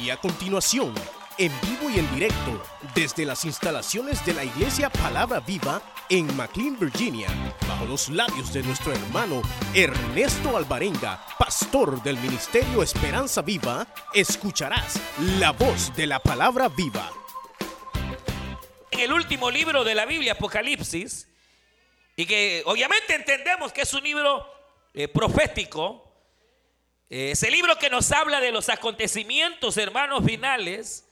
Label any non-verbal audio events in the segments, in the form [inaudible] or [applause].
Y a continuación, en vivo y en directo, desde las instalaciones de la Iglesia Palabra Viva en McLean, Virginia, bajo los labios de nuestro hermano Ernesto Alvarenga, pastor del Ministerio Esperanza Viva, escucharás la voz de la Palabra Viva. En el último libro de la Biblia, Apocalipsis, y que obviamente entendemos que es un libro eh, profético, ese libro que nos habla de los acontecimientos, hermanos, finales,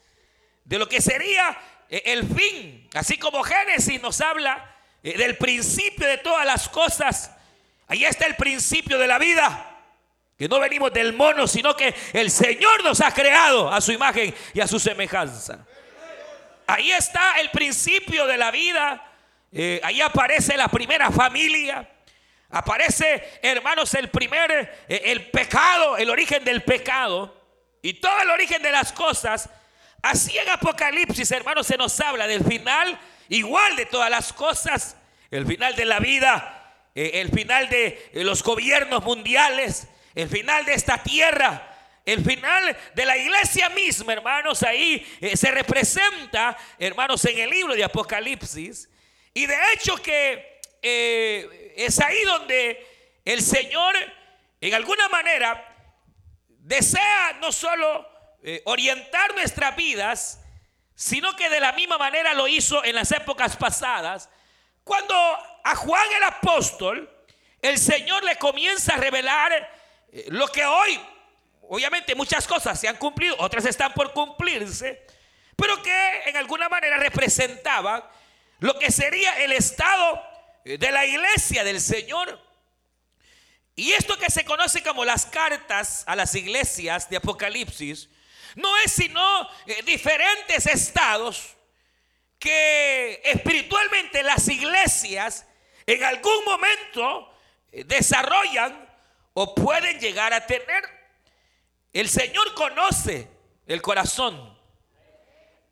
de lo que sería eh, el fin, así como Génesis nos habla eh, del principio de todas las cosas. Ahí está el principio de la vida. Que no venimos del mono, sino que el Señor nos ha creado a su imagen y a su semejanza. Ahí está el principio de la vida. ahí aparece la primera familia. Aparece, hermanos, el primer, eh, el pecado, el origen del pecado y todo el origen de las cosas. Así en Apocalipsis, hermanos, se nos habla del final igual de todas las cosas, el final de la vida, eh, el final de los gobiernos mundiales, el final de esta tierra. El final de la iglesia misma, hermanos, ahí eh, se representa, hermanos, en el libro de Apocalipsis. Y de hecho que es ahí donde el Señor, en alguna manera, desea no solo eh, orientar nuestras vidas, sino que de la misma manera lo hizo en las épocas pasadas, cuando a Juan el apóstol, el Señor le comienza a revelar eh, lo que hoy, obviamente muchas cosas se han cumplido, otras están por cumplirse, pero que en alguna manera representaban lo que sería el estado de la iglesia del Señor. Y esto que se conoce como las cartas a las iglesias de Apocalipsis, no es sino eh, diferentes estados que espiritualmente las iglesias en algún momento eh, desarrollan o pueden llegar a tener. El Señor conoce el corazón.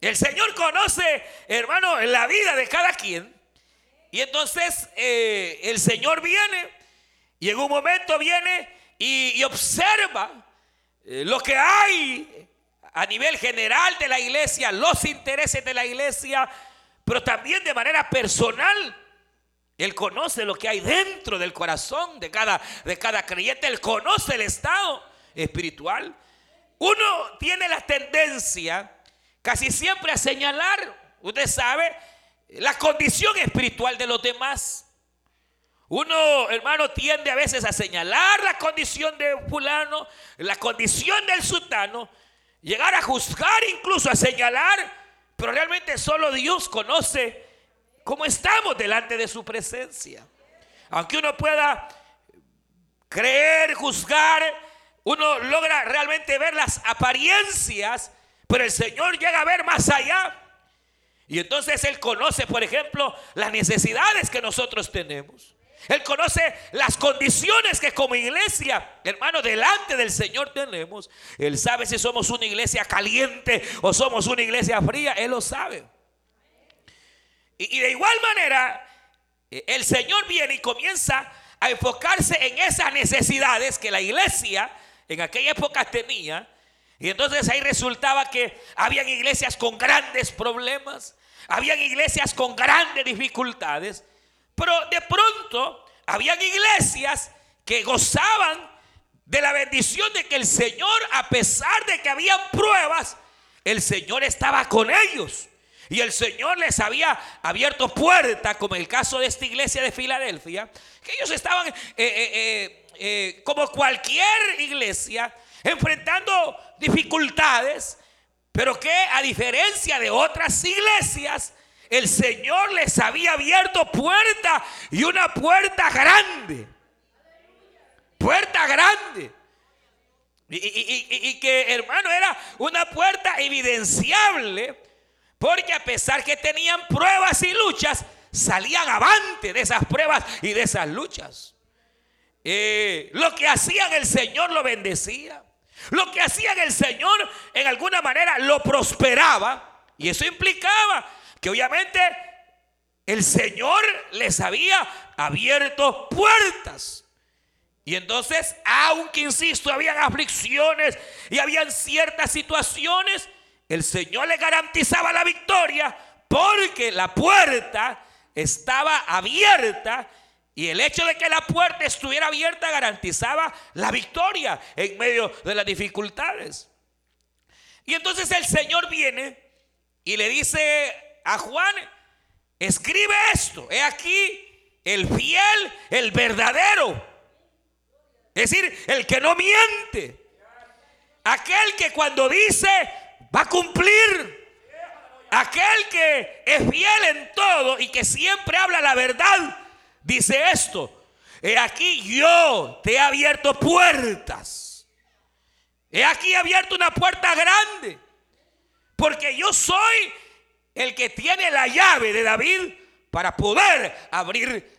El Señor conoce, hermano, la vida de cada quien. Y entonces eh, el Señor viene y en un momento viene y, observa eh, lo que hay a nivel general de la iglesia, los intereses de la iglesia, pero también de manera personal. Él conoce lo que hay dentro del corazón de cada, de cada creyente. Él conoce el estado espiritual. Uno tiene la tendencia casi siempre a señalar, usted sabe, la condición espiritual de los demás. Uno, hermano, tiende a veces a señalar la condición de fulano, la condición del sultano, llegar a juzgar, incluso a señalar, pero realmente solo Dios conoce cómo estamos delante de su presencia. Aunque uno pueda creer, juzgar, uno logra realmente ver las apariencias, pero el Señor llega a ver más allá. Y entonces Él conoce, por ejemplo, las necesidades que nosotros tenemos. Él conoce las condiciones que como iglesia, hermano, delante del Señor tenemos. Él sabe si somos una iglesia caliente o somos una iglesia fría. Él lo sabe. Y, de igual manera, eh, el Señor viene y comienza a enfocarse en esas necesidades que la iglesia en aquella época tenía. Y entonces ahí resultaba que habían iglesias con grandes problemas, habían iglesias con grandes dificultades, pero de pronto habían iglesias que gozaban de la bendición de que el Señor, a pesar de que habían pruebas, el Señor estaba con ellos. Y el Señor les había abierto puerta, como el caso de esta iglesia de Filadelfia, que ellos estaban eh, eh, eh, como cualquier iglesia, enfrentando dificultades, pero que a diferencia de otras iglesias, el Señor les había abierto puerta y una puerta grande. Puerta grande. Y, que hermano era una puerta evidenciable, porque a pesar que tenían pruebas y luchas, salían avante de esas pruebas y de esas luchas. Eh, lo que hacían el Señor lo bendecía. Lo que hacían el Señor en alguna manera lo prosperaba. Y eso implicaba que obviamente el Señor les había abierto puertas. Y entonces, aunque insisto, habían aflicciones y habían ciertas situaciones, el Señor le garantizaba la victoria porque la puerta estaba abierta y el hecho de que la puerta estuviera abierta garantizaba la victoria en medio de las dificultades. Y entonces el Señor viene y le dice a Juan, escribe esto, he aquí el fiel, el verdadero. Es decir, el que no miente. Aquel que cuando dice va a cumplir. Aquel que es fiel en todo y que siempre habla la verdad, dice esto. He aquí yo te he abierto puertas. He aquí abierto una puerta grande. Porque yo soy el que tiene la llave de David para poder abrir.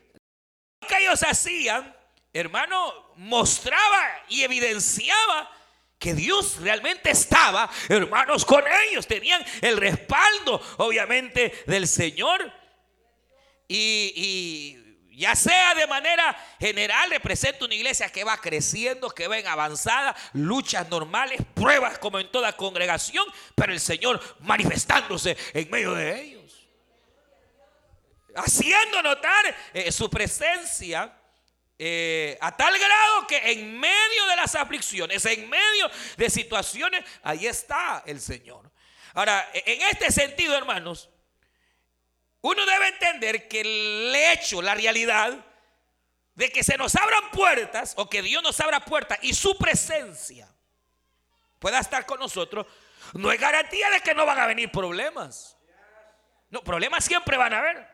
Lo que ellos hacían, hermano, mostraba y evidenciaba que Dios realmente estaba, hermanos, con ellos. Tenían el respaldo, obviamente, del Señor. Y, ya sea de manera general, representa una iglesia que va creciendo, que va en avanzada, luchas normales, pruebas como en toda congregación, pero el Señor manifestándose en medio de ellos. Haciendo notar eh, su presencia eh, a tal grado que en medio de las aflicciones, en medio de situaciones, ahí está el Señor. Ahora, en este sentido, hermanos, uno debe entender que el hecho, la realidad de que se nos abran puertas o que Dios nos abra puertas y su presencia pueda estar con nosotros, no es garantía de que no van a venir problemas. No, problemas siempre van a haber.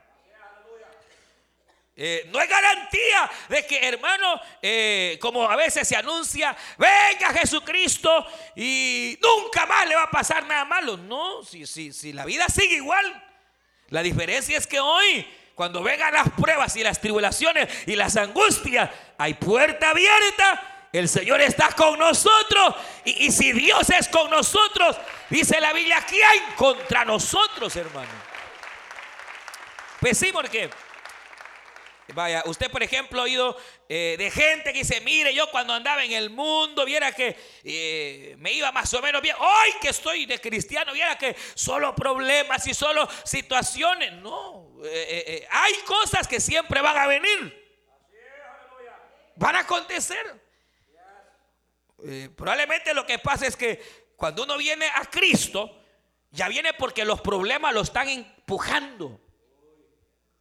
Eh, no hay garantía de que, hermano, eh, como a veces se anuncia, venga Jesucristo y nunca más le va a pasar nada malo. No, si, si, si la vida sigue igual. La diferencia es que hoy, cuando vengan las pruebas y las tribulaciones y las angustias, hay puerta abierta. El Señor está con nosotros. Y, si Dios es con nosotros, dice la Biblia, ¿quién contra nosotros, hermano? Pues sí, porque Vaya, usted por ejemplo ha oído eh, de gente que dice, mire, yo cuando andaba en el mundo, viera que eh, me iba más o menos bien. Hoy que estoy de cristiano, viera que solo problemas y solo situaciones. No, eh, hay cosas que siempre van a venir. Van a acontecer. probablemente lo que pasa es que cuando uno viene a Cristo, ya viene porque los problemas lo están empujando.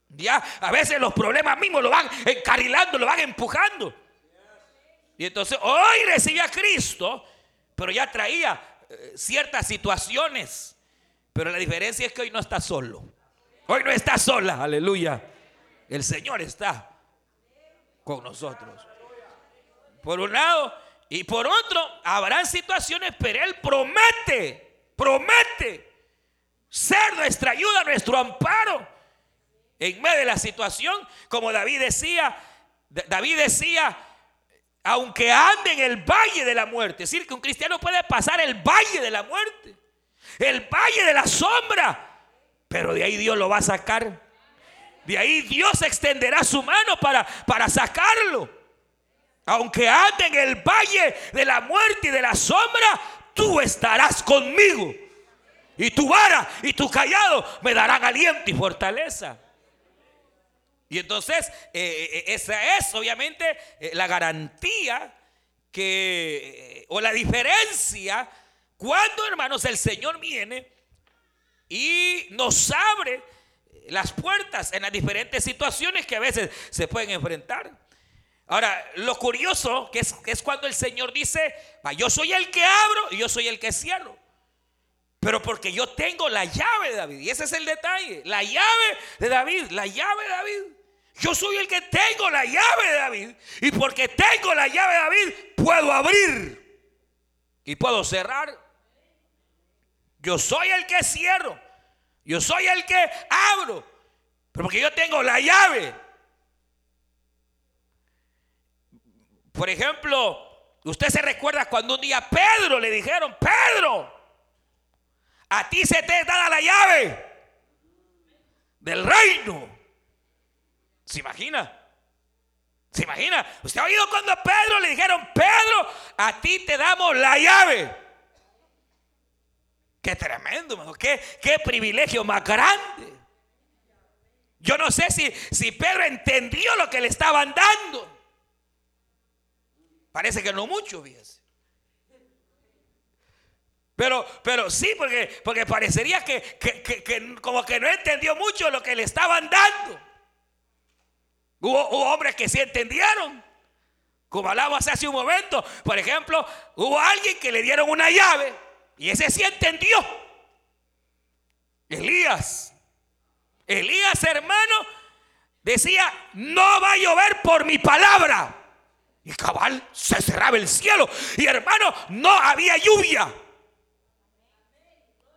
Ya a veces los problemas mismos lo van encarrilando, lo van empujando. Y entonces hoy recibí a Cristo, pero ya traía eh, ciertas situaciones. Pero la diferencia es que hoy no está solo. Hoy no está sola, aleluya. El Señor está con nosotros. Por un lado, y por otro, habrán situaciones, pero Él promete, promete ser nuestra ayuda, nuestro amparo en medio de la situación, como David decía, David decía, aunque ande en el valle de la muerte, es decir, que un cristiano puede pasar el valle de la muerte, el valle de la sombra, pero de ahí Dios lo va a sacar. De ahí Dios extenderá su mano para, para sacarlo. Aunque ande en el valle de la muerte y de la sombra, tú estarás conmigo. Y tu vara y tu callado me darán aliento y fortaleza. Y entonces, eh, eh, esa es obviamente eh, la garantía que, o la diferencia, cuando hermanos el Señor viene y nos abre las puertas en las diferentes situaciones que a veces se pueden enfrentar. Ahora, lo curioso que es, que es cuando el Señor dice, yo soy el que abro y yo soy el que cierro. Pero porque yo tengo la llave de David. Y ese es el detalle. La llave de David. La llave de David. Yo soy el que tengo la llave de David. Y porque tengo la llave de David, puedo abrir y puedo cerrar. Yo soy el que cierro. Yo soy el que abro. Pero porque yo tengo la llave. Por ejemplo, usted se recuerda cuando un día Pedro le dijeron, Pedro, a ti se te da la llave del reino. ¿Se imagina? ¿Se imagina? Usted ha oído cuando a Pedro le dijeron, Pedro, a ti te damos la llave. Qué tremendo. Qué, qué privilegio más grande. Yo no sé si, si Pedro entendió lo que le estaban dando. Parece que no mucho, fíjese. Pero, pero sí, porque, porque parecería que, que, como que no entendió mucho lo que le estaban dando. Hubo, hombres que sí entendieron. Como hablábamos hace un momento. Por ejemplo, hubo alguien que le dieron una llave. Y ese sí entendió. Elías. Elías, hermano, decía, no va a llover por mi palabra. Y cabal, se cerraba el cielo. Y hermano, no había lluvia.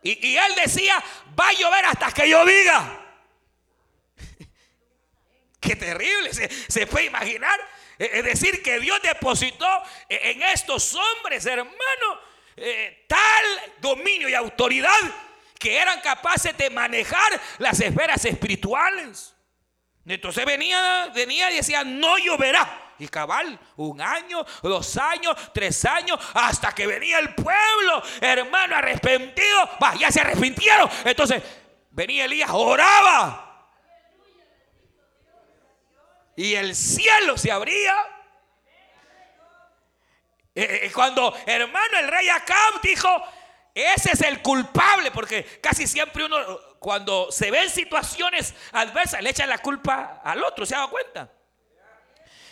Y, él decía, va a llover hasta que yo diga. Qué terrible, se, puede imaginar. E, es decir, que Dios depositó en estos hombres, hermano, eh, tal dominio y autoridad que eran capaces de manejar las esferas espirituales. Entonces venía, venía y decía, no lloverá. Y cabal, un año, dos años, tres años, hasta que venía el pueblo, hermano, arrepentido. Va, ya se arrepintieron. Entonces venía Elías, oraba. Y el cielo se abría. Eh, eh, cuando, hermano, el rey Acab dijo, ese es el culpable, porque casi siempre uno, cuando se ve en situaciones adversas, le echa la culpa al otro, ¿se ha dado cuenta?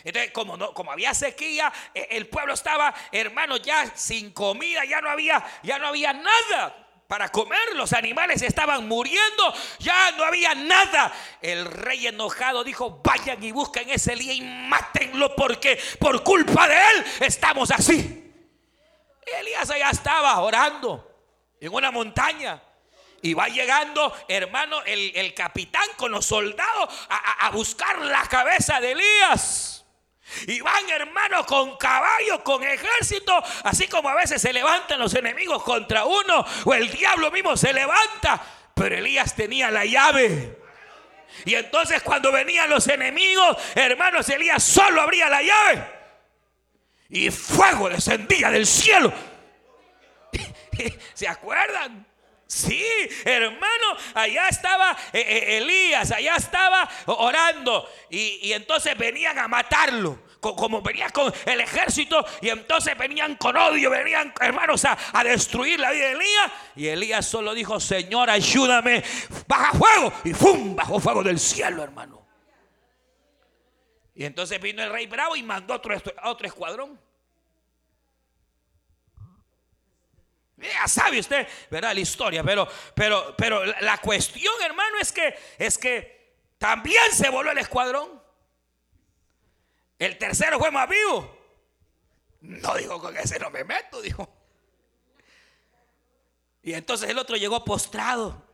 Entonces, como, no, como había sequía, e, el pueblo estaba, hermano, ya sin comida, ya no había, ya no había nada para comer. Los animales estaban muriendo, ya no había nada. El rey enojado dijo, vayan y busquen ese día y mátenlo porque por culpa de él estamos así. Elías allá estaba orando en una montaña. Y va llegando, hermano, el, capitán con los soldados a, a, buscar la cabeza de Elías. Y van, hermano, con caballo, con ejército, así como a veces se levantan los enemigos contra uno, o el diablo mismo se levanta. Pero Elías tenía la llave. Y entonces cuando venían los enemigos, hermanos, Elías solo abría la llave. Y fuego descendía del cielo [laughs] ¿Se acuerdan? Sí, hermano, allá estaba eh, eh, Elías, allá estaba orando y, entonces venían a matarlo como venía con el ejército y entonces venían con odio, venían hermanos a, a, destruir la vida de Elías. Y Elías solo dijo, Señor, ayúdame, baja fuego. Y ¡fum! Bajó fuego del cielo, hermano. Y entonces vino el rey bravo y mandó otro, otro escuadrón. Ya sabe usted, ¿verdad? La historia, pero, pero, pero la cuestión, hermano, es que, es que también se voló el escuadrón. El tercero fue más vivo. No dijo con ese no me meto, dijo. Y entonces el otro llegó postrado.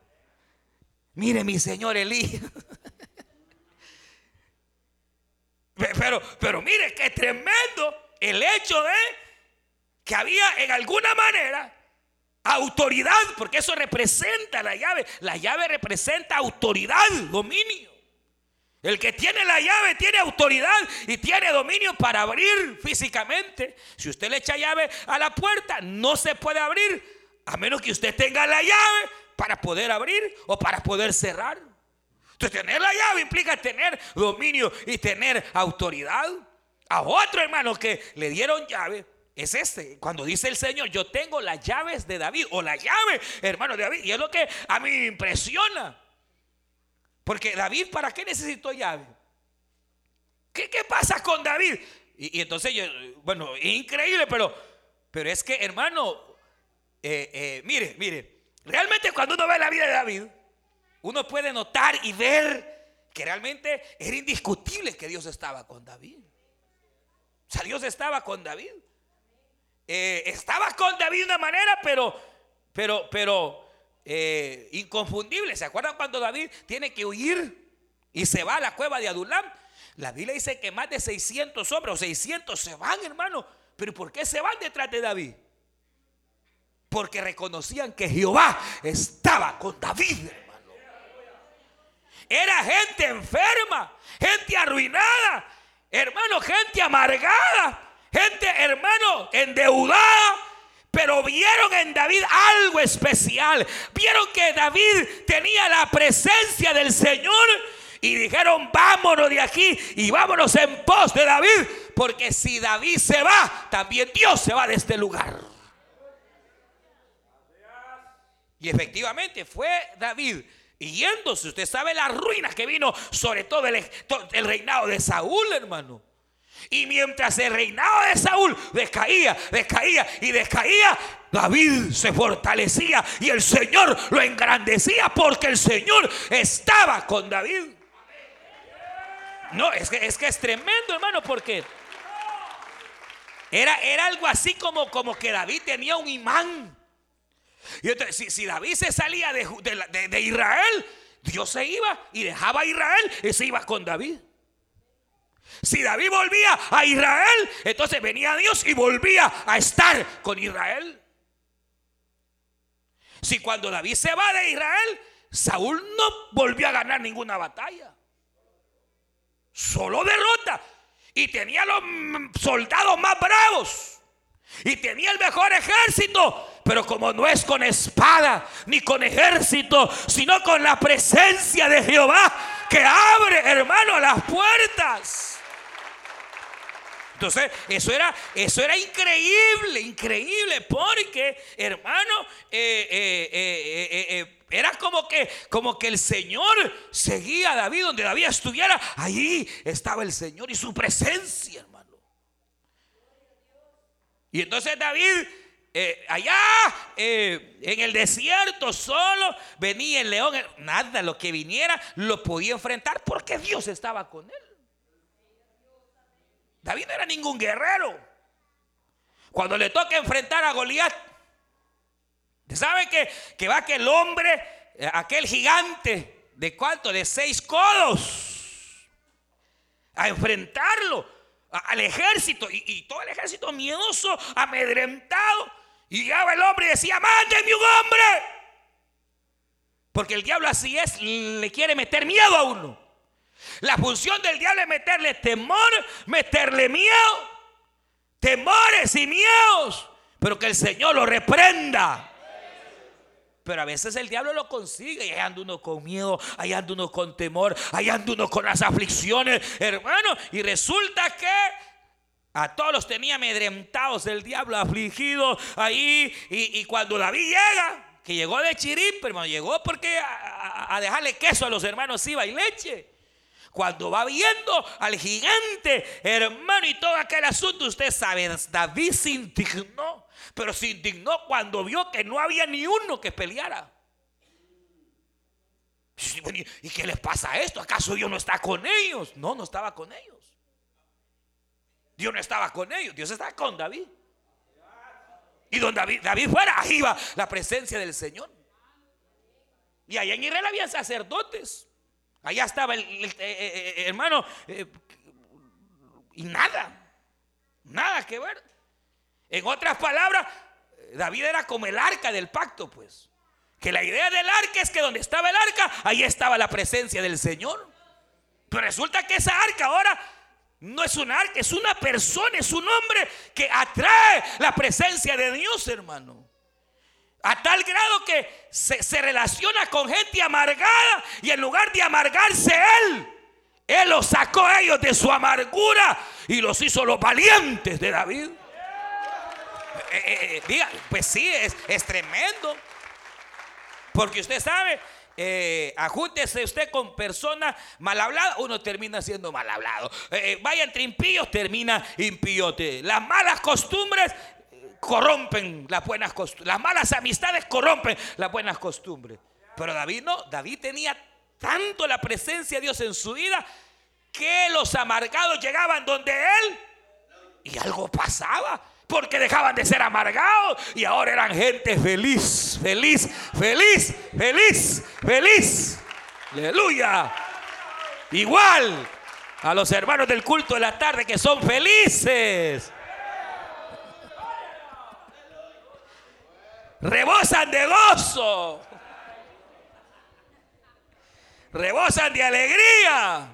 Mire mi señor Elí. [laughs] Pero, pero mire qué tremendo el hecho de que había en alguna manera autoridad, porque eso representa la llave. La llave representa autoridad, dominio. El que tiene la llave tiene autoridad y tiene dominio para abrir físicamente. Si usted le echa llave a la puerta, no se puede abrir a menos que usted tenga la llave para poder abrir o para poder cerrar. Entonces, tener la llave implica tener dominio y tener autoridad. A otro hermano que le dieron llave, es este. Cuando dice el Señor, yo tengo las llaves de David o la llave, hermano de David. Y es lo que a mí me impresiona. Porque David, ¿para qué necesitó llave? ¿Qué, qué pasa con David? Y, entonces, yo, bueno, increíble, pero, pero es que, hermano, eh, eh, mire, mire, realmente cuando uno ve la vida de David, uno puede notar y ver que realmente era indiscutible que Dios estaba con David. O sea, Dios estaba con David. Eh, estaba con David de una manera, pero, pero, pero eh, inconfundible. ¿Se acuerdan cuando David tiene que huir y se va a la cueva de Adulam? La Biblia dice que más de 600 hombres o 600 se van, hermano. Pero ¿por qué se van detrás de David? Porque reconocían que Jehová estaba con David, hermano. Era gente enferma, gente arruinada, hermano, gente amargada, gente, hermano, endeudada. Pero vieron en David algo especial. Vieron que David tenía la presencia del Señor y dijeron, vámonos de aquí y vámonos en pos de David, porque si David se va, también Dios se va de este lugar. Y efectivamente fue David yéndose, usted sabe las ruinas que vino sobre todo el, el reinado de Saúl, hermano. Y mientras el reinado de Saúl descaía, descaía y descaía, David se fortalecía y el Señor lo engrandecía porque el Señor estaba con David. No, es que es, tremendo, hermano, porque era, era algo así como, como que David tenía un imán. Y entonces, si, David se salía de, de, Israel, Dios se iba y dejaba a Israel y se iba con David. Si David volvía a Israel, entonces venía Dios y volvía a estar con Israel. Si cuando David se va de Israel, Saúl no volvió a ganar ninguna batalla. Solo derrota. Y tenía los soldados más bravos. Y tenía el mejor ejército. Pero como no es con espada ni con ejército, sino con la presencia de Jehová que abre, hermano, las puertas. Entonces, eso era, eso era increíble, increíble, porque, hermano, eh, eh, eh, era como que, como que el Señor seguía a David donde David estuviera. Allí estaba el Señor y su presencia, hermano. Y entonces David allá en el desierto solo venía el león, nada, lo que viniera lo podía enfrentar porque Dios estaba con él. David no era ningún guerrero. Cuando le toca enfrentar a Goliat, ¿sabe que, que va aquel hombre, eh, aquel gigante, de cuánto? De seis codos, a enfrentarlo al ejército y, todo el ejército miedoso, amedrentado. Y llegaba el hombre y decía, mándeme un hombre. Porque el diablo así es, le quiere meter miedo a uno. La función del diablo es meterle temor, meterle miedo, temores y miedos, pero que el Señor lo reprenda. Pero a veces el diablo lo consigue y ahí anda uno con miedo, ahí anda uno con temor, ahí anda uno con las aflicciones, hermano. Y resulta que a todos los tenía amedrentados el diablo, afligido ahí. Y, cuando David llega, que llegó de Chirip, hermano, llegó porque a, a dejarle queso a los hermanos iba y leche. Cuando va viendo al gigante, hermano, y todo aquel asunto, usted sabe, David se indignó, pero se indignó cuando vio que no había ni uno que peleara. ¿Y qué les pasa a esto? ¿Acaso Dios no está con ellos? No, no estaba con ellos. Dios no estaba con ellos, Dios estaba con David. Y donde David, David fuera, ahí va la presencia del Señor. Y allá en Israel había sacerdotes. Allá estaba el, eh, eh, eh, hermano y nada, nada que ver. En otras palabras, David era como el arca del pacto, pues. Que la idea del arca es que donde estaba el arca, ahí estaba la presencia del Señor. Pero resulta que esa arca ahora no es un arca, es una persona, es un hombre que atrae la presencia de Dios, hermano. A tal grado que se, relaciona con gente amargada y en lugar de amargarse él, él los sacó a ellos de su amargura y los hizo los valientes de David. Eh, eh, eh, pues sí, es, tremendo. Porque usted sabe, ajúntese usted con personas mal habladas, uno termina siendo mal hablado. vaya entre impíos, termina impíote. Las malas costumbres corrompen las buenas costumbres. Las malas amistades corrompen las buenas costumbres. Pero David no, David tenía tanto la presencia de Dios en su vida que los amargados llegaban donde él y algo pasaba. Porque dejaban de ser amargados y ahora eran gente feliz, feliz, feliz, feliz, feliz. Aleluya. Igual a los hermanos del culto de la tarde que son felices. Rebosan de gozo, rebosan de alegría.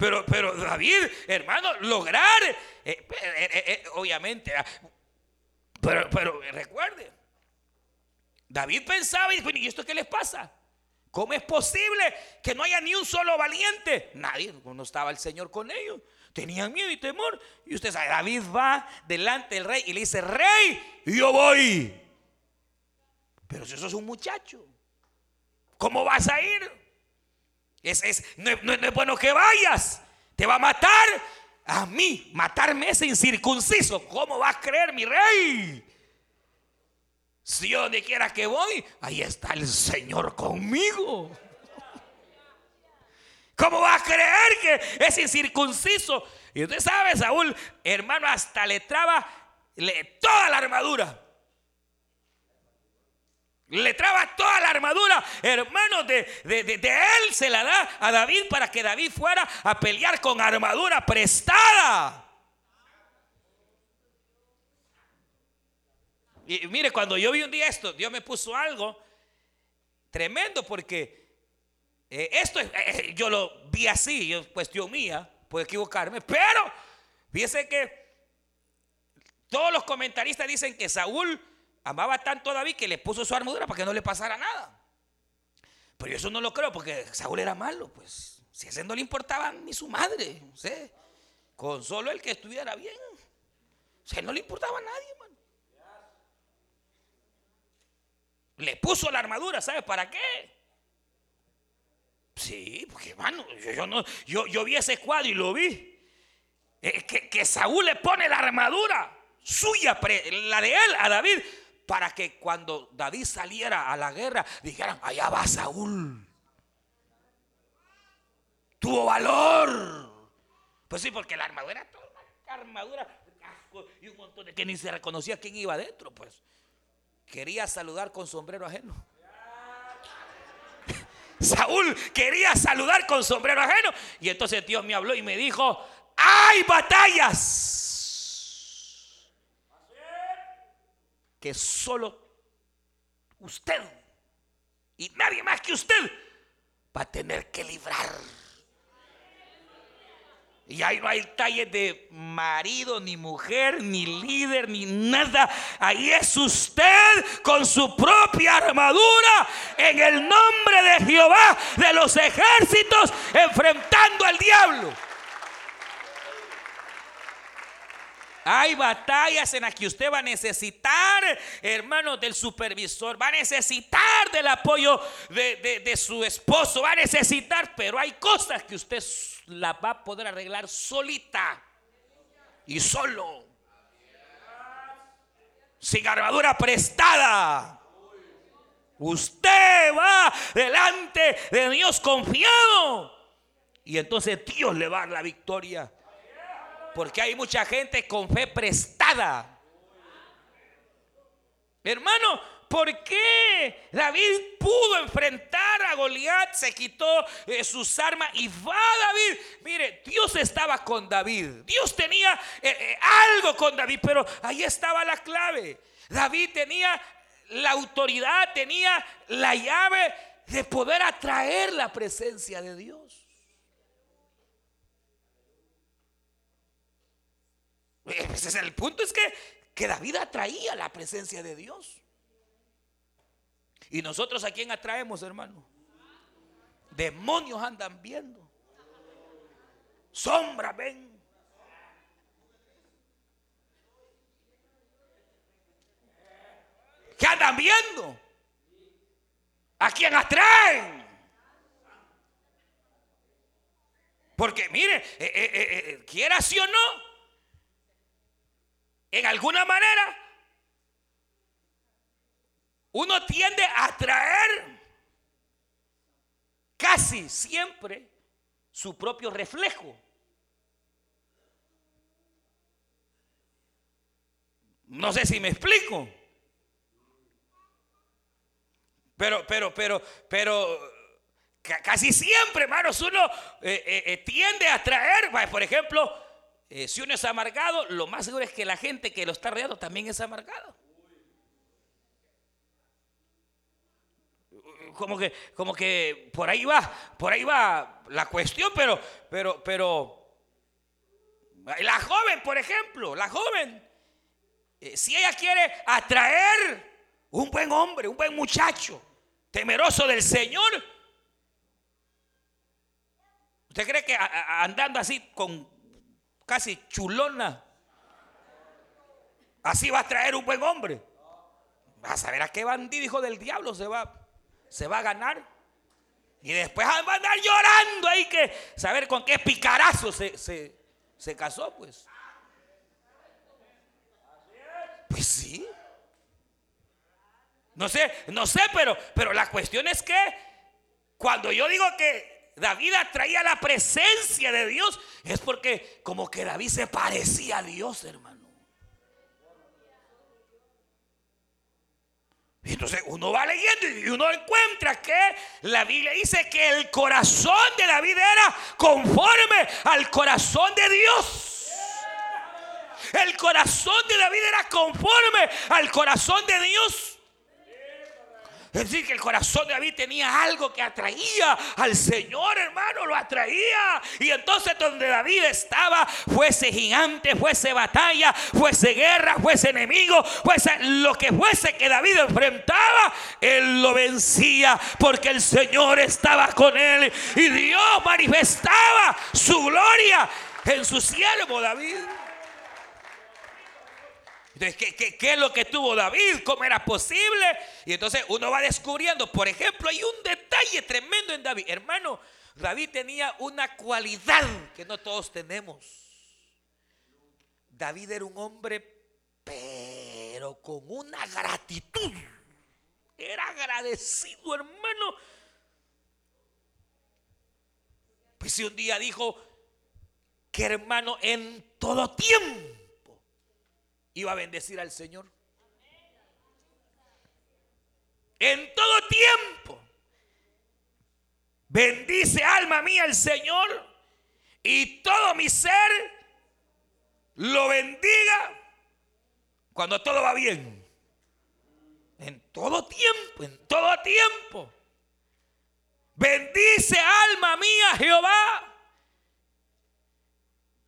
Pero, pero David, hermano, lograr, eh, eh, eh, obviamente, ah, pero, pero recuerde, David pensaba y dijo, ¿y esto qué les pasa? ¿Cómo es posible que no haya ni un solo valiente? Nadie, no estaba el Señor con ellos. Tenían miedo y temor. Y usted sabe, David va delante del rey y le dice, rey, yo voy. Pero si eso es un muchacho, ¿cómo vas a ir? Es, es, no, es bueno que vayas. Te va a matar a mí. Matarme ese incircunciso. ¿Cómo vas a creer, mi rey? Si yo donde quiera que voy, ahí está el Señor conmigo. ¿Cómo va a creer que es incircunciso? Y usted sabe, Saúl, hermano, hasta le traba toda la armadura. Le traba toda la armadura, hermano, de, él se la da a David para que David fuera a pelear con armadura prestada. Y mire, cuando yo vi un día esto, Dios me puso algo tremendo porque eh, esto eh, eh, yo lo vi así, yo, cuestión mía, puedo equivocarme, pero fíjese que todos los comentaristas dicen que Saúl amaba tanto a David que le puso su armadura para que no le pasara nada. Pero yo eso no lo creo porque Saúl era malo, pues. Si a ese no le importaba ni su madre, con solo el que estuviera bien. O no le importaba a nadie, hermano. Le puso la armadura, ¿sabe para qué? Sí, porque hermano, yo, no, yo, yo, vi ese cuadro y lo vi. Eh, que, que Saúl le pone la armadura suya, la de él, a David, para que cuando David saliera a la guerra dijeran, allá va Saúl. Tuvo valor. Pues sí, porque la armadura toda una armadura, casco y un montón de que ni se reconocía quién iba adentro, pues. Quería saludar con sombrero ajeno. Saúl quería saludar con sombrero ajeno. Y entonces Dios me habló y me dijo, hay batallas que solo usted y nadie más que usted va a tener que librar. Y ahí no hay talles de marido, ni mujer, ni líder, ni nada. Ahí es usted con su propia armadura en el nombre de Jehová de los ejércitos enfrentando al diablo. Hay batallas en las que usted va a necesitar, hermano, del supervisor, va a necesitar del apoyo de, su esposo, va a necesitar, pero hay cosas que usted las va a poder arreglar solita y solo. Sin armadura prestada. Usted va delante de Dios confiado. Y entonces Dios le va a dar la victoria. Porque hay mucha gente con fe prestada. Hermano, ¿por qué David pudo enfrentar a Goliat? Se quitó eh, sus armas y va David. Mire, Dios estaba con David. Dios tenía eh, eh, algo con David, pero ahí estaba la clave. David tenía la autoridad, tenía la llave de poder atraer la presencia de Dios. [laughs] Ese el punto, es que, que David atraía la presencia de Dios. Y nosotros a quién atraemos, hermano? Demonios andan viendo. Sombra ven. ¿Qué andan viendo? ¿A quién atraen? Porque mire, eh, eh, eh, quiera sí o no, en alguna manera, uno tiende a atraer casi siempre su propio reflejo. No sé si me explico. Pero, pero, pero, pero, casi siempre, hermanos, uno eh, eh, eh, tiende a atraer, por ejemplo, eh, si uno es amargado, lo más seguro es que la gente que lo está rodeando también es amargada. como que, como que por ahí va, por ahí va la cuestión, pero, pero, pero, la joven, por ejemplo, la joven, eh, si ella quiere atraer un buen hombre, un buen muchacho, temeroso del Señor, ¿usted cree que andando así con casi chulona, así va a traer un buen hombre? a saber a qué bandido hijo del diablo se va, se va a ganar. Y después va a andar llorando ahí que saber con qué picarazo se, se casó, pues. Pues sí. No sé, no sé, pero, pero la cuestión es que cuando yo digo que David atraía la presencia de Dios, es porque como que David se parecía a Dios, hermano. Y entonces uno va leyendo y uno encuentra que la Biblia dice que el corazón de David era conforme al corazón de Dios. El corazón de David era conforme al corazón de Dios. Es decir, que el corazón de David tenía algo que atraía al Señor, hermano, lo atraía. Y entonces donde David estaba, fuese gigante, fuese batalla, fuese guerra, fuese enemigo, fuese lo que fuese que David enfrentaba, él lo vencía porque el Señor estaba con él. Y Dios manifestaba su gloria en su siervo David. ¿Qué, qué, es lo que tuvo David? ¿Cómo era posible? Y entonces uno va descubriendo, por ejemplo, hay un detalle tremendo en David. Hermano, David tenía una cualidad que no todos tenemos. David era un hombre, pero con una gratitud. Era agradecido, hermano. Pues si un día dijo que hermano en todo tiempo iba a bendecir al Señor. En todo tiempo. Bendice alma mía al Señor y todo mi ser lo bendiga cuando todo va bien. En todo tiempo, en todo tiempo. Bendice alma mía Jehová.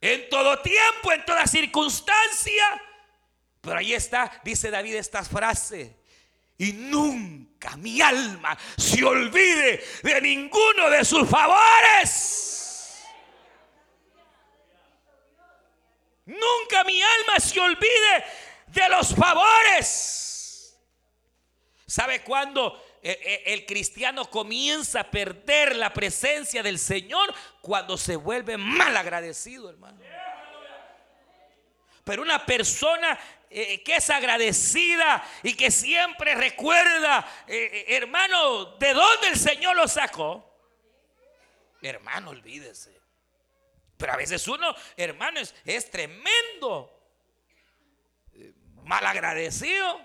En todo tiempo, en toda circunstancia pero ahí está, dice David esta frase. Y nunca mi alma se olvide de ninguno de sus favores. Nunca mi alma se olvide de los favores. ¿Sabe cuándo eh, eh, el cristiano comienza a perder la presencia del Señor? Cuando se vuelve mal agradecido, hermano. Pero una persona eh, que es agradecida y que siempre recuerda, eh, eh, hermano, de dónde el Señor lo sacó. Hermano, olvídese. Pero a veces uno, hermano, es, tremendo. Mal agradecido.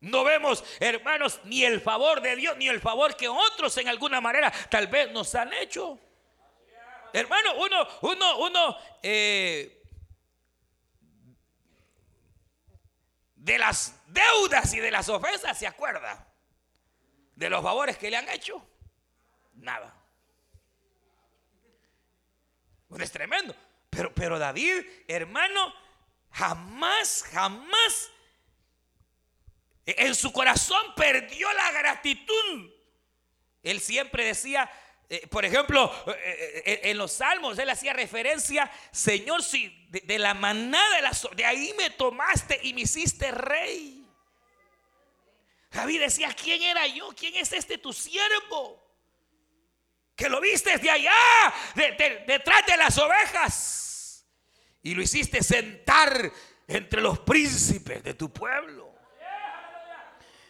No vemos, hermanos, ni el favor de Dios, ni el favor que otros en alguna manera tal vez nos han hecho. Hermano, uno, uno, uno, de las deudas y de las ofensas se acuerda. De los favores que le han hecho, nada. Es tremendo. Pero, pero David, hermano, jamás, jamás en su corazón perdió la gratitud. Él siempre decía, eh, por ejemplo, eh, eh, en los salmos él hacía referencia, Señor, si de, la manada de, las, de ahí me tomaste y me hiciste rey. David decía, ¿quién era yo? ¿Quién es este tu siervo? Que lo viste de allá, detrás de las ovejas. Y lo hiciste sentar entre los príncipes de tu pueblo.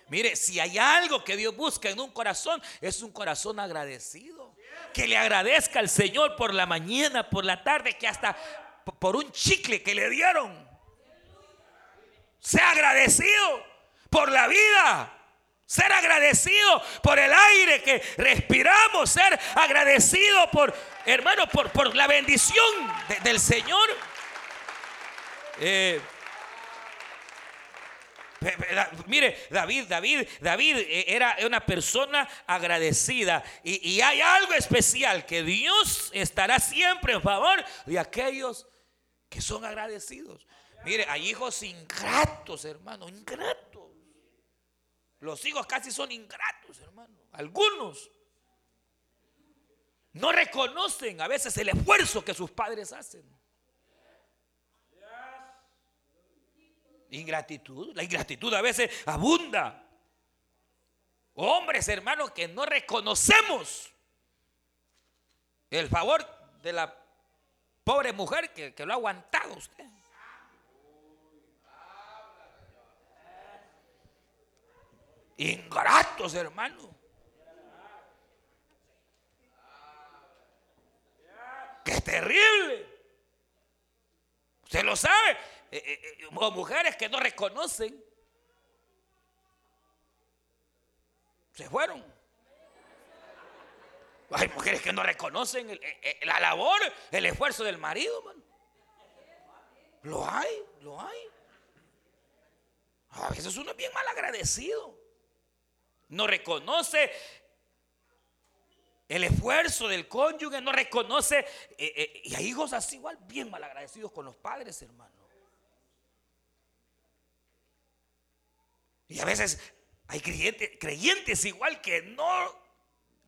Mire, si hay algo que Dios busca en un corazón, es un corazón agradecido que le agradezca al Señor por la mañana, por la tarde, que hasta por un chicle que le dieron. Sea agradecido por la vida. Ser agradecido por el aire que respiramos. Ser agradecido por, hermano, por, por la bendición del Señor. Eh, Mire, David, David, David eh, era una persona agradecida. Y, hay algo especial que Dios estará siempre en favor de aquellos que son agradecidos. Mire, hay hijos ingratos, hermano, ingratos. Los hijos casi son ingratos, hermano. Algunos no reconocen a veces el esfuerzo que sus padres hacen. Ingratitud, la ingratitud a veces abunda. Hombres, hermanos, que no reconocemos el favor de la pobre mujer que, que lo ha aguantado usted. Ingratos, hermano. ¡Qué terrible! Usted lo sabe. Eh, eh, eh, mujeres que no reconocen. Se fueron. Hay mujeres que no reconocen la labor, el esfuerzo del marido, man. Lo hay, lo hay. A veces uno es bien mal agradecido. No reconoce el esfuerzo del cónyuge, no reconoce. y hay hijos así igual, bien mal agradecidos con los padres, hermano. Y a veces hay creyentes, igual que no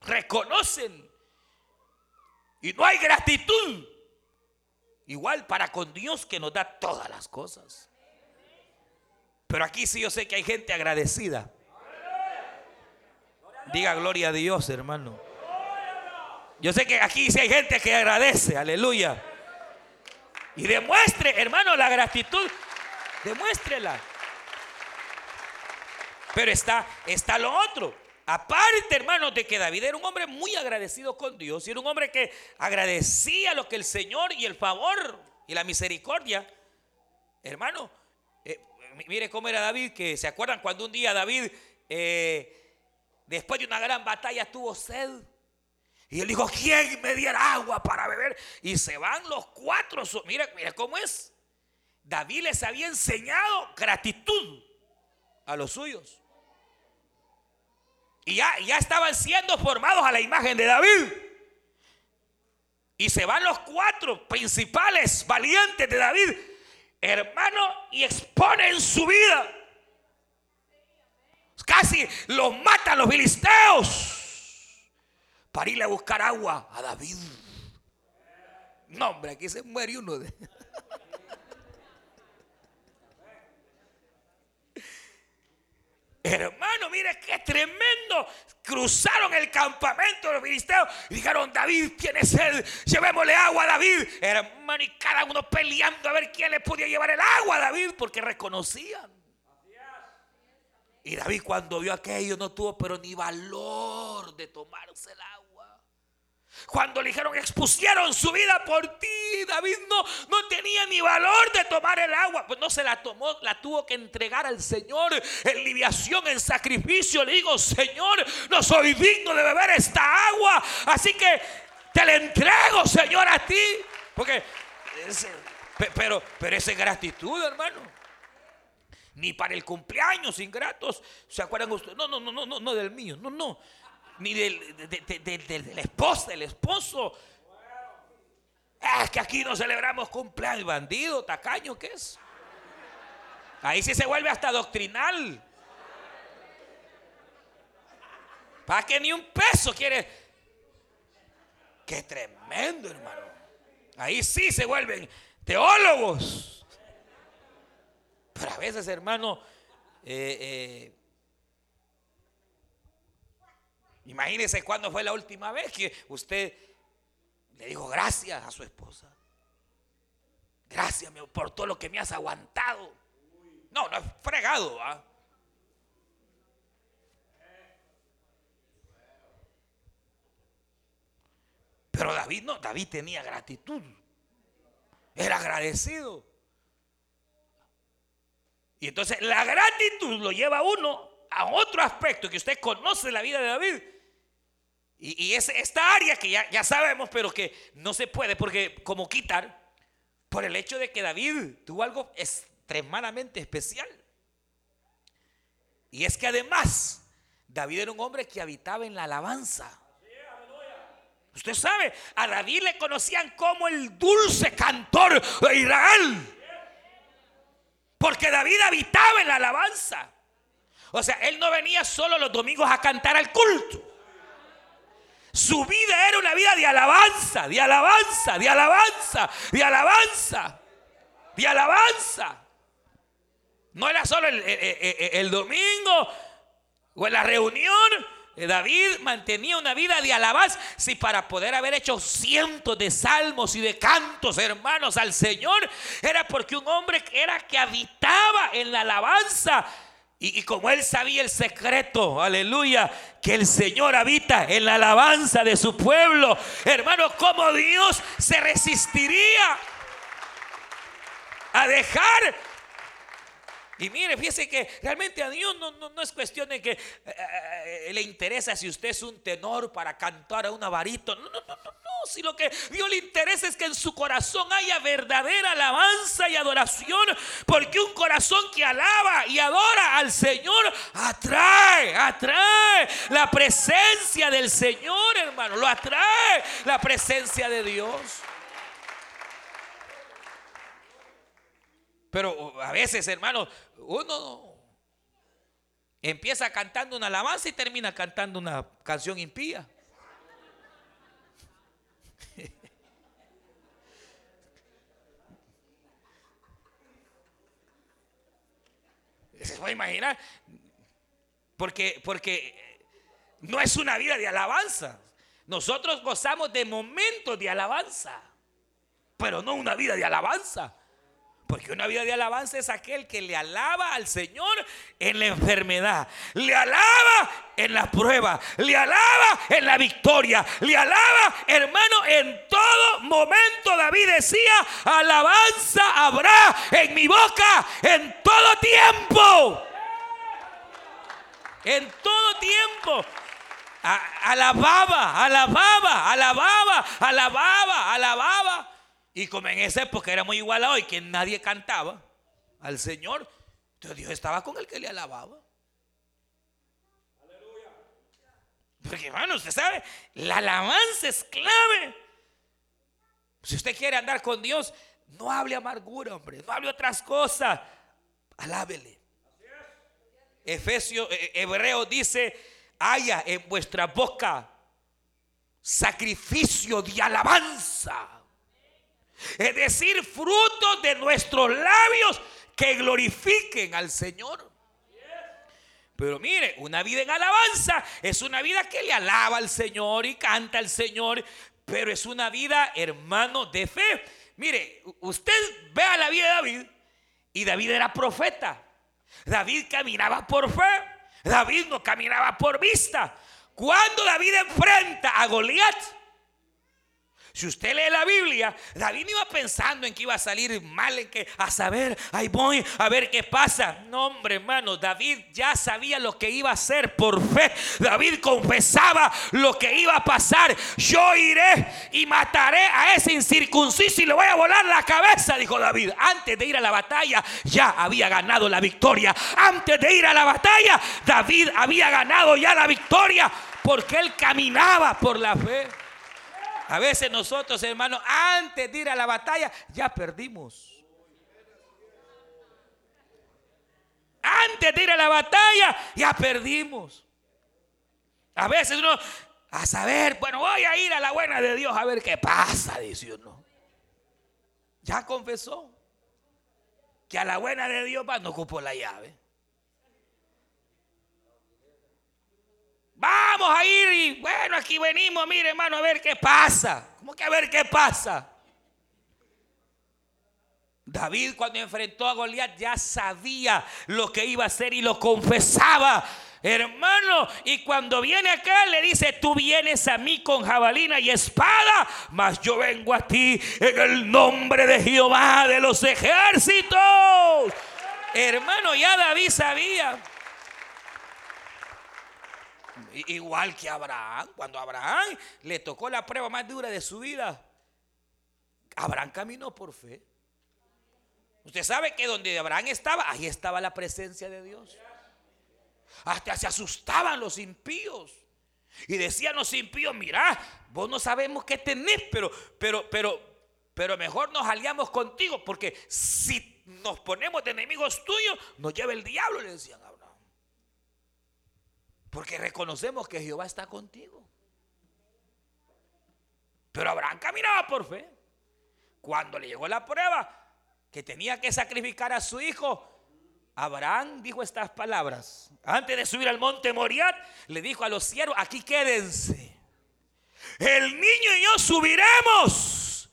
reconocen. Y no hay gratitud. Igual para con Dios que nos da todas las cosas. Pero aquí sí yo sé que hay gente agradecida. Diga gloria a Dios, hermano. Yo sé que aquí sí hay gente que agradece, aleluya. Y demuestre, hermano, la gratitud. Demuéstrela. Pero está, está lo otro. Aparte, hermanos, de que David era un hombre muy agradecido con Dios y era un hombre que agradecía lo que el Señor y el favor y la misericordia. Hermano, eh, mire cómo era David, que se acuerdan cuando un día David, eh, después de una gran batalla, tuvo sed. Y él dijo, ¿quién me diera agua para beber? Y se van los cuatro. Mira, mira cómo es. David les había enseñado gratitud a los suyos. Y ya, ya estaban siendo formados a la imagen de David. Y se van los cuatro principales valientes de David, hermano, y exponen su vida. Casi los matan los filisteos para irle a buscar agua a David. No, hombre, aquí se muere uno de. [laughs] Hermano, mire qué tremendo. Cruzaron el campamento de los filisteos y dijeron, David tiene sed, llevémosle agua a David. Hermano, y cada uno peleando a ver quién le podía llevar el agua a David porque reconocían. Y David cuando vio aquello no tuvo pero ni valor de tomarse el agua. Cuando le dijeron expusieron su vida por ti, David no, no tenía ni valor de tomar el agua. Pues no se la tomó, la tuvo que entregar al Señor en liviación, en sacrificio. Le digo, Señor, no soy digno de beber esta agua. Así que te la entrego, Señor, a ti. Porque, pero, pero esa es gratitud, hermano. Ni para el cumpleaños ingratos. ¿Se acuerdan ustedes? No, no, no, no, no del mío. No, no ni del, de, la esposa, del esposo. Es que aquí no celebramos cumpleaños, bandido, tacaño, ¿qué es? Ahí sí se vuelve hasta doctrinal. Para que ni un peso quiere. Qué tremendo, hermano. Ahí sí se vuelven teólogos. Pero a veces, hermano, eh, eh, Imagínese cuándo fue la última vez que usted le dijo gracias a su esposa. Gracias por todo lo que me has aguantado. No, no es fregado. Pero David no, David tenía gratitud. Era agradecido. Y entonces la gratitud lo lleva a uno a otro aspecto que usted conoce la vida de David y, es esta área que ya, ya sabemos, pero que no se puede porque como quitar por el hecho de que David tuvo algo extremadamente especial. Y es que además, David era un hombre que habitaba en la alabanza. Usted sabe, a David le conocían como el dulce cantor de Israel. Porque David habitaba en la alabanza. O sea, él no venía solo los domingos a cantar al culto. Su vida era una vida de alabanza, de alabanza, de alabanza, de alabanza, de alabanza. No era solo el, el domingo o en la reunión, eh, David mantenía una vida de alabanza. Si para poder haber hecho cientos de salmos y de cantos, hermanos, al Señor, era porque un hombre era que habitaba en la alabanza. Y, como él sabía el secreto, aleluya, que el Señor habita en la alabanza de su pueblo, hermano, como Dios se resistiría a dejar y mire, fíjese que realmente a Dios no, es cuestión de que eh, eh, le interesa si usted es un tenor para cantar a una varito. No, no, no, no, no. Si lo que Dios le interesa es que en su corazón haya verdadera alabanza y adoración. Porque un corazón que alaba y adora al Señor atrae, atrae la presencia del Señor, hermano. Lo atrae la presencia de Dios. Pero a veces, hermano, uno empieza cantando una alabanza y termina cantando una canción impía. [laughs] ¿Se puede imaginar? Porque, porque no es una vida de alabanza. Nosotros gozamos de momentos de alabanza, pero no una vida de alabanza. Porque una vida de alabanza es aquel que le alaba al Señor en la enfermedad, le alaba en la prueba, le alaba en la victoria, le alaba, hermano, en todo momento. David decía, alabanza habrá en mi boca en todo tiempo. En todo tiempo. alababa, alababa, alababa, alababa, alababa. Y como en esa época era muy igual a hoy, que nadie cantaba al Señor, entonces Dios estaba con el que le alababa. Porque hermano, usted sabe, la alabanza es clave. Si usted quiere andar con Dios, no hable amargura, hombre, no hable otras cosas, alábele. Efesio, eh, Hebreo dice, haya en vuestra boca sacrificio de alabanza es decir, frutos de nuestros labios que glorifiquen al Señor. Pero mire, una vida en alabanza es una vida que le alaba al Señor y canta al Señor, pero es una vida, hermano, de fe. Mire, usted vea la vida de David y David era profeta. David caminaba por fe. David no caminaba por vista. Cuando David enfrenta a Goliat, si usted lee la Biblia, David iba pensando en que iba a salir mal, en que a saber, voy a ver qué pasa. No, hombre, hermano, David ya sabía lo que iba a hacer por fe. David confesaba lo que iba a pasar. Yo iré y mataré a ese incircunciso y le voy a volar la cabeza, dijo David. Antes de ir a la batalla, ya había ganado la victoria. Antes de ir a la batalla, David había ganado ya la victoria porque él caminaba por la fe. A veces nosotros, hermanos, antes de ir a la batalla, ya perdimos. Antes de ir a la batalla, ya perdimos. A veces uno, a saber, bueno, voy a ir a la buena de Dios a ver qué pasa, dice uno. Ya confesó que a la buena de Dios no ocupó la llave. Vamos a ir y bueno, aquí venimos, mire hermano, a ver qué pasa. ¿Cómo que a ver qué pasa? David cuando enfrentó a Goliat ya sabía lo que iba a hacer y lo confesaba. Hermano, y cuando viene acá le dice, tú vienes a mí con jabalina y espada, mas yo vengo a ti en el nombre de Jehová de los ejércitos. Hermano, ya David sabía. Igual que Abraham, cuando Abraham le tocó la prueba más dura de su vida, Abraham caminó por fe. Usted sabe que donde Abraham estaba, ahí estaba la presencia de Dios. Hasta se asustaban los impíos. Y decían los impíos, mira, vos no sabemos qué tenés, pero, pero, pero, pero mejor nos aliamos contigo, porque si nos ponemos de enemigos tuyos, nos lleva el diablo, le decían a. Porque reconocemos que Jehová está contigo. Pero Abraham caminaba por fe. Cuando le llegó la prueba que tenía que sacrificar a su hijo, Abraham dijo estas palabras. Antes de subir al monte Moriat, le dijo a los siervos, aquí quédense. El niño y yo subiremos,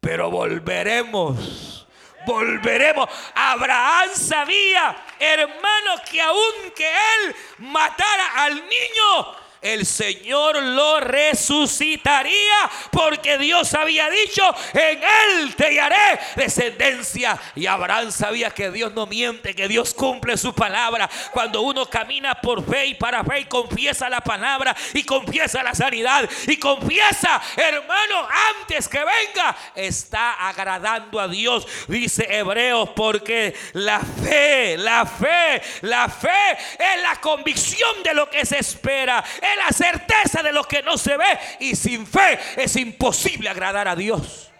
pero volveremos. Volveremos. Abraham sabía, hermano, que aunque él matara al niño, el Señor lo resucitaría porque Dios había dicho, en él te haré descendencia. Y Abraham sabía que Dios no miente, que Dios cumple su palabra. Cuando uno camina por fe y para fe y confiesa la palabra y confiesa la sanidad y confiesa, hermano, antes que venga, está agradando a Dios, dice Hebreos, porque la fe, la fe, la fe es la convicción de lo que se espera la certeza de lo que no se ve y sin fe es imposible agradar a Dios.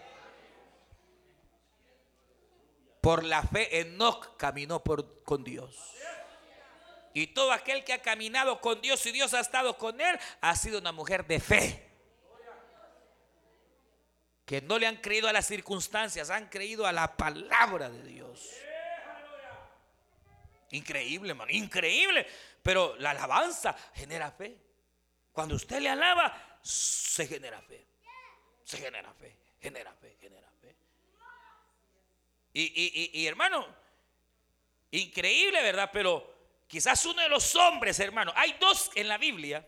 Por la fe Enoch caminó por, con Dios. Y todo aquel que ha caminado con Dios y Dios ha estado con él ha sido una mujer de fe. Que no le han creído a las circunstancias, han creído a la palabra de Dios. Increíble, hermano, increíble. Pero la alabanza genera fe. Cuando usted le alaba, se genera fe. Se genera fe, genera fe, genera fe. Y, hermano, increíble, ¿verdad? Pero quizás uno de los hombres, hermano, hay dos en la Biblia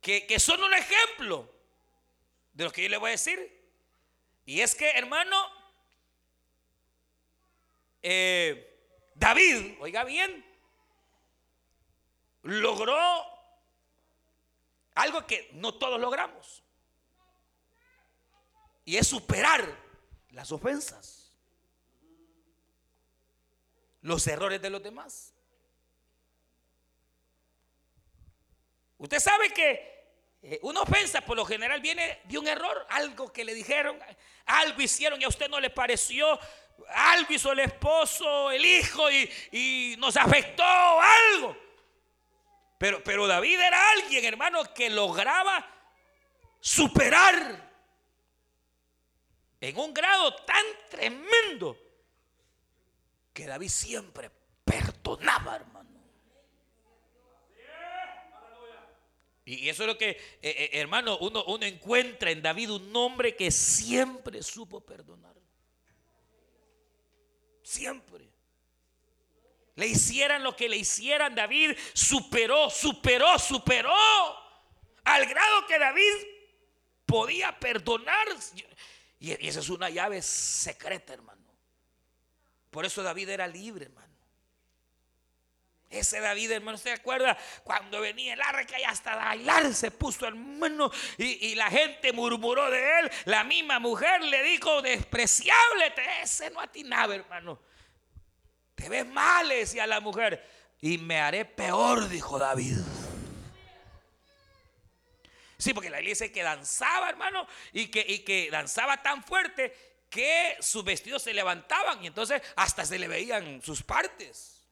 que, son un ejemplo de lo que yo le voy a decir. Y es que, hermano, eh, David, oiga bien, logró algo que no todos logramos. Y es superar las ofensas, los errores de los demás. Usted sabe que eh, una ofensa por lo general viene de un error, algo que le dijeron, algo hicieron y a usted no le pareció, algo hizo el esposo, el hijo y, y nos afectó algo. Pero, David era alguien, hermano, que lograba superar en un grado tan tremendo que David siempre perdonaba, hermano. Y eso es lo que, eh, eh, hermano, uno, uno encuentra en David un hombre que siempre supo perdonar. Siempre le hicieran lo que le hicieran, David superó, superó, superó. Al grado que David podía perdonar. Y esa es una llave secreta, hermano. Por eso David era libre, hermano. Ese David, hermano, ¿se acuerda? Cuando venía el arca y hasta bailar se puso hermano y, y, la gente murmuró de él. La misma mujer le dijo, despreciable, ese no atinaba, hermano. Te ves mal, decía la mujer. Y me haré peor, dijo David. Sí, porque la iglesia que danzaba, hermano, y que, y que danzaba tan fuerte que sus vestidos se levantaban y entonces hasta se le veían sus partes.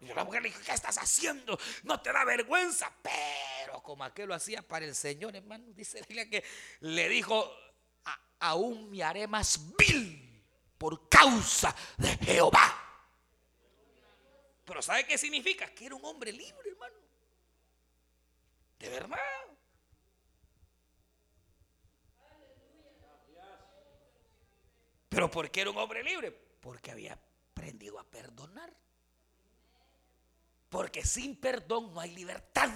Y la mujer le dijo, ¿qué estás haciendo? No te da vergüenza. Pero como aquel lo hacía para el Señor, hermano, dice que le dijo, aún me haré más vil por causa de Jehová. Pero ¿sabe qué significa? Que era un hombre libre, hermano. De verdad. Pero ¿por qué era un hombre libre? Porque había aprendido a perdonar. Porque sin perdón no hay libertad.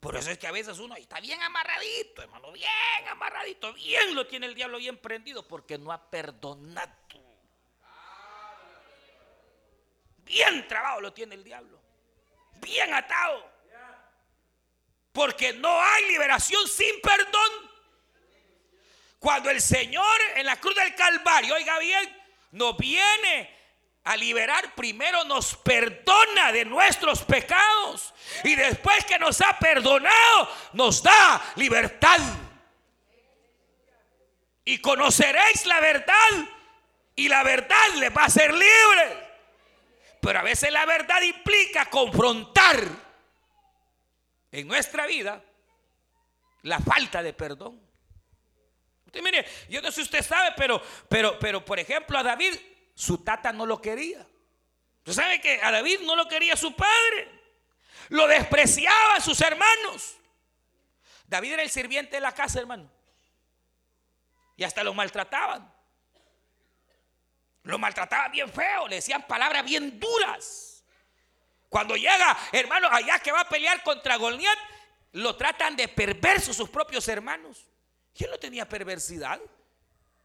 Por eso es que a veces uno está bien amarradito, hermano, bien amarradito, bien lo tiene el diablo bien prendido porque no ha perdonado. Bien trabado lo tiene el diablo, bien atado. Porque no hay liberación sin perdón. Cuando el Señor en la cruz del Calvario, oiga bien, nos viene a liberar, primero nos perdona de nuestros pecados. Y después que nos ha perdonado, nos da libertad. Y conoceréis la verdad. Y la verdad les va a ser libre. Pero a veces la verdad implica confrontar en nuestra vida la falta de perdón. Usted mire, yo no sé si usted sabe, pero, pero, pero por ejemplo a David, su tata no lo quería. Usted sabe que a David no lo quería su padre. Lo despreciaba a sus hermanos. David era el sirviente de la casa, hermano. Y hasta lo maltrataban. Lo maltrataban bien feo, le decían palabras bien duras. Cuando llega, hermano, allá que va a pelear contra Goliat, lo tratan de perverso sus propios hermanos. Él no tenía perversidad.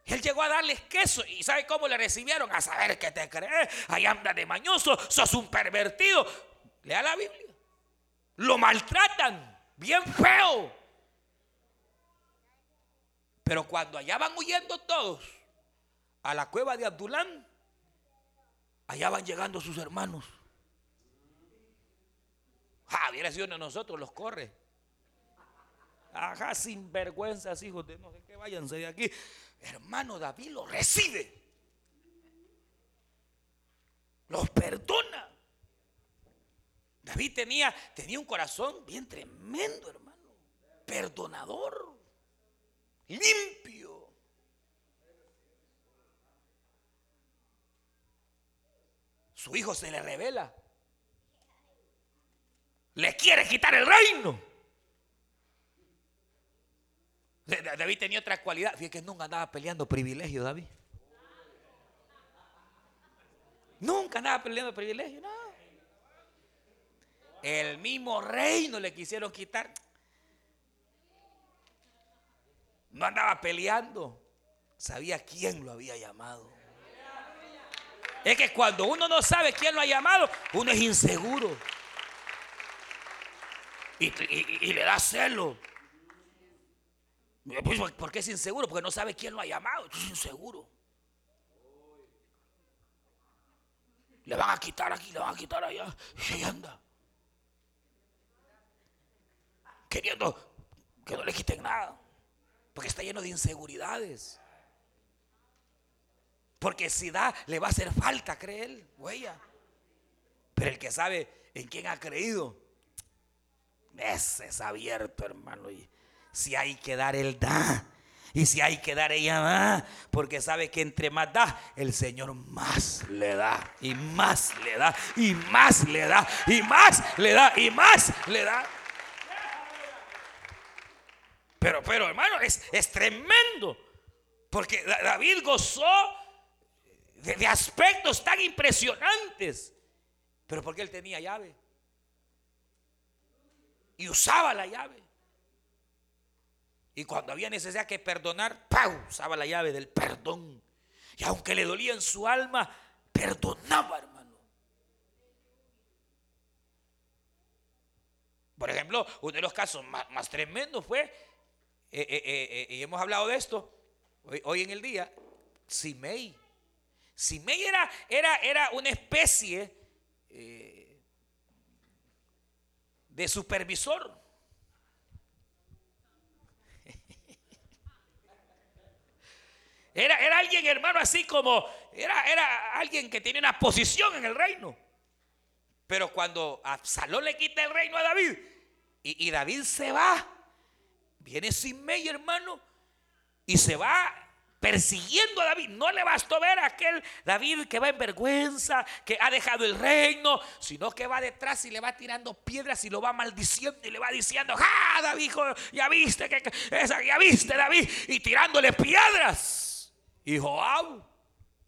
Él llegó a darles queso y ¿sabe cómo le recibieron? A saber que te crees, ahí anda de mañoso, sos un pervertido. Lea la Biblia. Lo maltratan, bien feo. Pero cuando allá van huyendo todos a la cueva de Abdulán, allá van llegando sus hermanos. Ah, hubiera sido de nosotros, los corre. Ajá, sin vergüenzas, hijos de no sé qué, váyanse de aquí. Hermano David lo recibe. Los perdona. David tenía, tenía un corazón bien tremendo, hermano. Perdonador. Limpio. Su hijo se le revela. Le quiere quitar el reino. David tenía otra cualidad. Fíjate que nunca andaba peleando privilegio, David. Nunca andaba peleando privilegio, no. El mismo reino le quisieron quitar. No andaba peleando. Sabía quién lo había llamado. Es que cuando uno no sabe quién lo ha llamado, uno es inseguro. Y, y le da celo. Pues, ¿Por qué es inseguro? Porque no sabe quién lo ha llamado. Es inseguro. Le van a quitar aquí, le van a quitar allá. Y ahí anda. Queriendo que no le quiten nada. Porque está lleno de inseguridades. Porque si da, le va a hacer falta, cree él, huella. Pero el que sabe en quién ha creído, ese es abierto, hermano. Y si hay que dar, Él da. Y si hay que dar, ella da. Porque sabe que entre más da, el Señor más le da. Y más le da. Y más le da. Y más le da. Y más le da. Pero, pero hermano, es, es tremendo. Porque David gozó de, de aspectos tan impresionantes. Pero porque él tenía llave. Y usaba la llave. Y cuando había necesidad que perdonar, ¡pau! usaba la llave del perdón. Y aunque le dolía en su alma, perdonaba, hermano. Por ejemplo, uno de los casos más, tremendos fue, eh, eh, eh, y hemos hablado de esto hoy, en el día, Simei. Simei era, era, era una especie de supervisor Era, era alguien, hermano, así como, era, era alguien que tiene una posición en el reino. Pero cuando Absalón le quita el reino a David y, David se va, viene Simei, hermano, y se va persiguiendo a David. No le bastó ver a aquel David que va en vergüenza, que ha dejado el reino, sino que va detrás y le va tirando piedras y lo va maldiciendo y le va diciendo, ¡ah, David, ya viste que, esa, ya viste, David! Y tirándole piedras. Y Joab,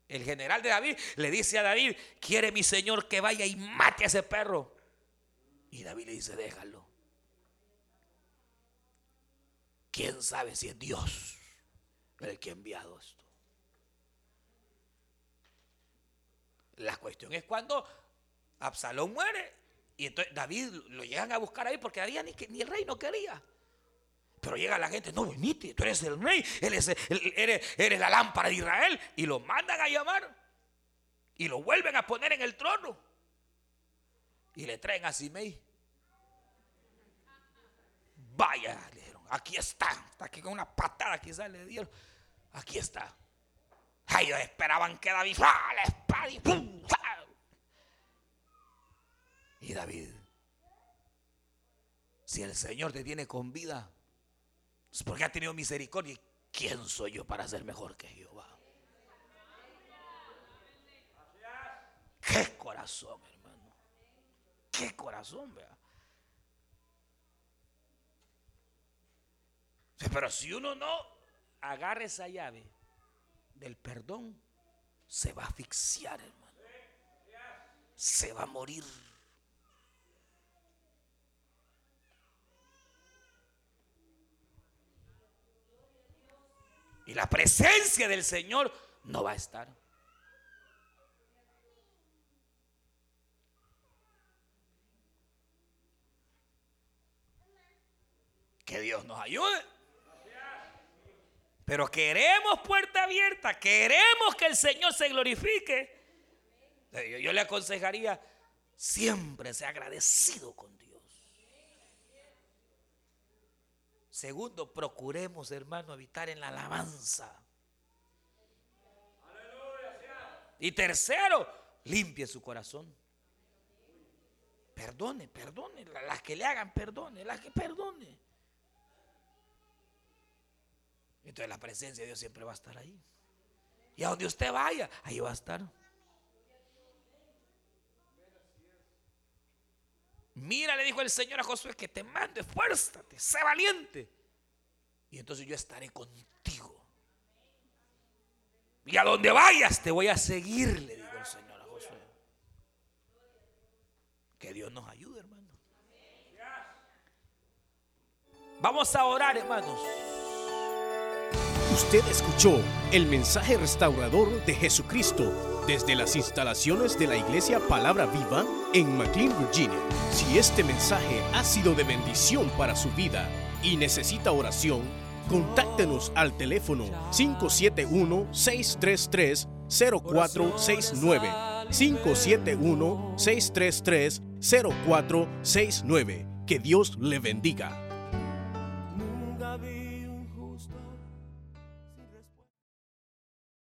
el general de David, le dice a David, quiere mi señor que vaya y mate a ese perro. Y David le dice, déjalo. ¿Quién sabe si es Dios el que ha enviado esto? La cuestión es cuando Absalón muere y entonces David lo llegan a buscar ahí porque David ni, ni el rey no quería. Pero llega la gente, no, venite, tú eres el rey, eres, la lámpara de Israel. Y lo mandan a llamar. Y lo vuelven a poner en el trono. Y le traen a Simei. Vaya, le dijeron, aquí está. Está aquí con una patada quizás le dieron. Aquí está. Ellos esperaban que David, ¡ah! la espada y ¡pum! ¡ah! Y David, si el Señor te tiene con vida, es porque ha tenido misericordia. ¿Quién soy yo para ser mejor que Jehová? Qué corazón, hermano. Qué corazón, vea. Pero si uno no agarra esa llave del perdón, se va a asfixiar, hermano. Se va a morir. Y la presencia del Señor no va a estar. Que Dios nos ayude. Pero queremos puerta abierta, queremos que el Señor se glorifique. Yo, le aconsejaría, siempre sea agradecido con Dios. Segundo, procuremos, hermano, habitar en la alabanza. Y tercero, limpie su corazón. Perdone, perdone. Las que le hagan, perdone. Las que perdone. Entonces la presencia de Dios siempre va a estar ahí. Y a donde usted vaya, ahí va a estar. Mira, le dijo el Señor a Josué, que te mando, esfuérzate, sé valiente. Y entonces yo estaré contigo. Y a donde vayas te voy a seguir, le dijo el Señor a Josué. Que Dios nos ayude, hermano. Vamos a orar, hermanos. Usted escuchó el mensaje restaurador de Jesucristo desde las instalaciones de la iglesia Palabra Viva en McLean, Virginia. Si este mensaje ha sido de bendición para su vida y necesita oración, contáctenos al teléfono 571-633-0469. 571-633-0469. Que Dios le bendiga.